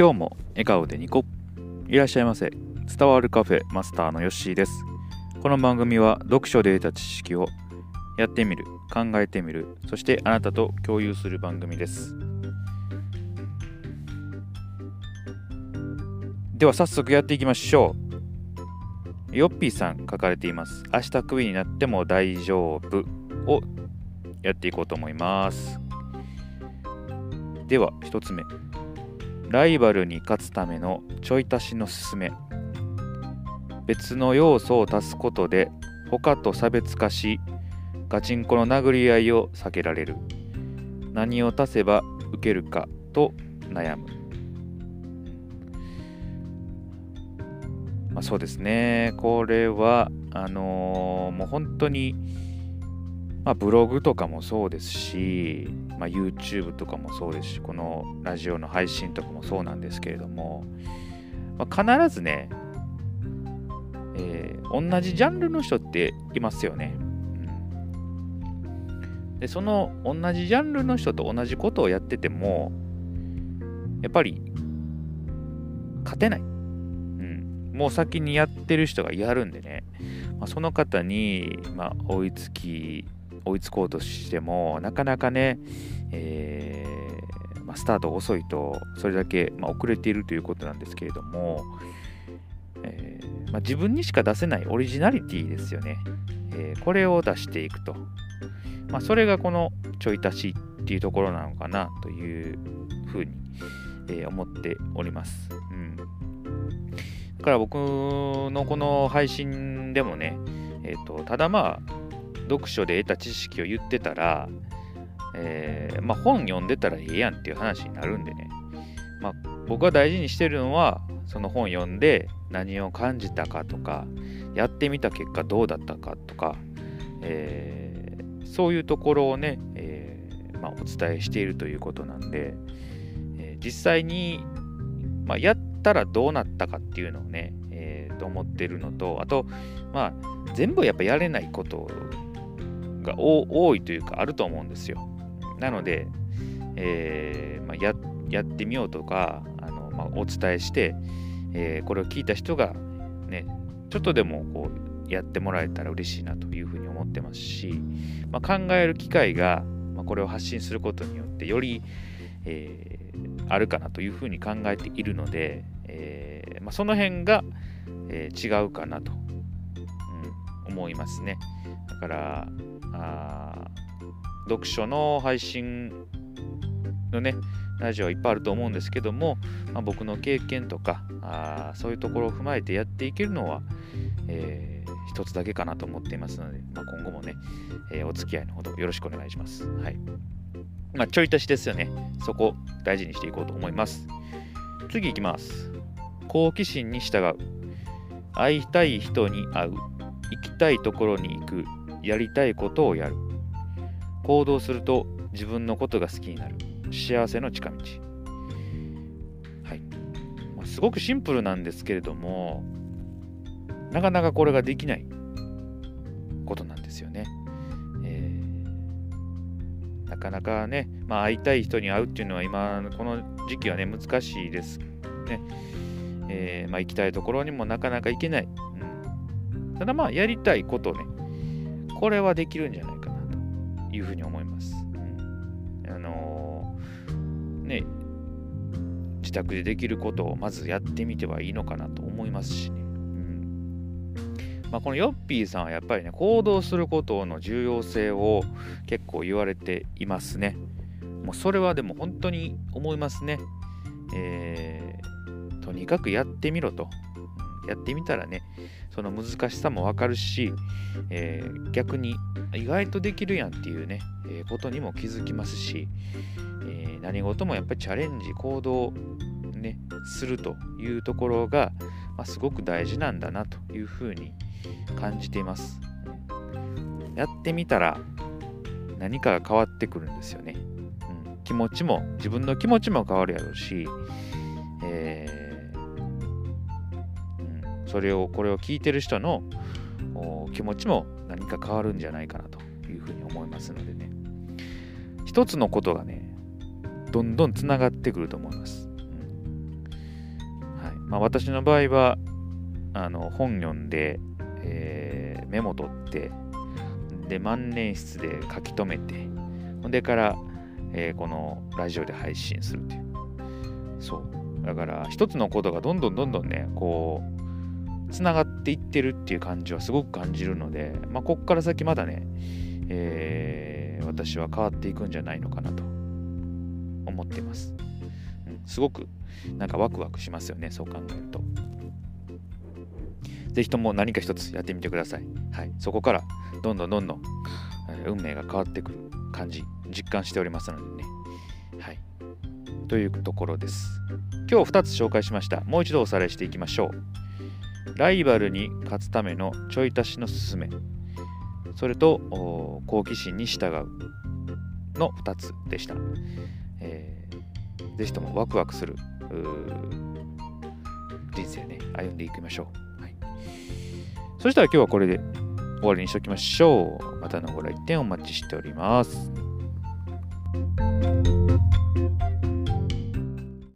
今日も笑顔でニコ。いらっしゃいませ。伝わるカフェマスターのヨッシーです。この番組は読書で得た知識をやってみる考えてみるそしてあなたと共有する番組です。では早速やっていきましょう。ヨッピーさん書かれています。明日クビになっても大丈夫をやっていこうと思います。では1つ目。ライバルに勝つためのちょい足しのすすめ。別の要素を足すことで他と差別化しガチンコの殴り合いを避けられる。何を足せば受けるかと悩む、まあ、そうですね。これはあのー、もう本当にまあ、ブログとかもそうですし、まあ、YouTube とかもそうですし、このラジオの配信とかもそうなんですけれども、まあ、必ずね、えー、同じジャンルの人っていますよね。で、その同じジャンルの人と同じことをやってても、やっぱり勝てない。うん、もう先にやってる人がやるんでね、まあ、その方に、まあ、追いつき追いつこうとしてもなかなかね、えー、まあ、スタート遅いとそれだけ、まあ、遅れているということなんですけれども、えー、まあ、自分にしか出せないオリジナリティですよね、えー、これを出していくと、まそれがこのちょい足しっていうところなのかなというふうに、え思っております、うん、だから僕のこの配信でもね、えーとただまあ読書で得た知識を言ってたら、えー、まあ、本読んでたらええやんっていう話になるんでね、まあ、僕が大事にしてるのはその本読んで何を感じたかとかやってみた結果どうだったかとか、えー、そういうところをね、えー、まあ、お伝えしているということなんで、え実際に、まやったらどうなったかっていうのをね、えと思ってるのとあとまあ全部やっぱやれないことが多いというかあると思うんですよ。なので、えー、まあ、ややってみようとかあの、まあ、お伝えして、えー、これを聞いた人がねちょっとでもこうやってもらえたら嬉しいなというふうに思ってますし、まあ、考える機会が、まこれを発信することによってより、えー、あるかなというふうに考えているので、えまその辺が、え違うかなと、うん、思いますね。だからあ読書の配信のねラジオはいっぱいあると思うんですけども、まあ、僕の経験とかあそういうところを踏まえてやっていけるのは、えー、一つだけかなと思っていますので、まあ、今後もね、えー、お付き合いのほどよろしくお願いします。はい。まあ、ちょい足しですよね。そこ大事にしていこうと思います。次いきます。好奇心に従う。会いたい人に会う。行きたいところに行く。やりたいことをやる。行動すると自分のことが好きになる。幸せの近道。はい、すごくシンプルなんですけれどもなかなかこれができないことなんですよね、えー、なかなかね、まあ、会いたい人に会うっていうのは今この時期はね難しいです。ね、えー、まあ、行きたいところにもなかなか行けない、うん、ただまあやりたいことをねこれはできるんじゃないかなというふうに思います。うん、あのー、ね、自宅でできることをまずやってみてはいいのかなと思いますしね。うんまあ、このヨッピーさんはやっぱりね、行動することの重要性を結構言われていますね。もうそれはでも本当に思いますね。えー、とにかくやってみろと。やってみたらね、その難しさもわかるし、えー、逆に意外とできるやんっていうね、えー、ことにも気づきますし、えー、何事もやっぱりチャレンジ、行動、ね、するというところが、まあ、すごく大事なんだなというふうに感じています。やってみたら何かが変わってくるんですよね。うん、気持ちも、自分の気持ちも変わるやろうし、えーそれをこれを聞いてる人の気持ちも何か変わるんじゃないかなというふうに思いますのでね。一つのことがねどんどんつながってくると思います、うん。はい、まあ、私の場合はあの本読んで、えー、メモ取ってで万年筆で書き留めてほんでから、えー、このラジオで配信するという。そう。だから一つのことがどんどんどんどんねこうつながっていってるっていう感じはすごく感じるので、まあ、こっから先まだね、えー、私は変わっていくんじゃないのかなと思ってます、うん、すごくなんかワクワクしますよねそう考えるとぜひとも何か一つやってみてください。はい。そこからどんどんどんどん、運命が変わってくる感じ、実感しておりますのでね。はい。というところです。今日2つ紹介しました。もう一度おさらいしていきましょう。ライバルに勝つためのちょい足しのすすめ。それと好奇心に従うの2つでした。えー、ぜひともワクワクする人生ね、歩んでいきましょう。はいそしたら今日はこれで終わりにしておきましょう。またのご来店お待ちしております。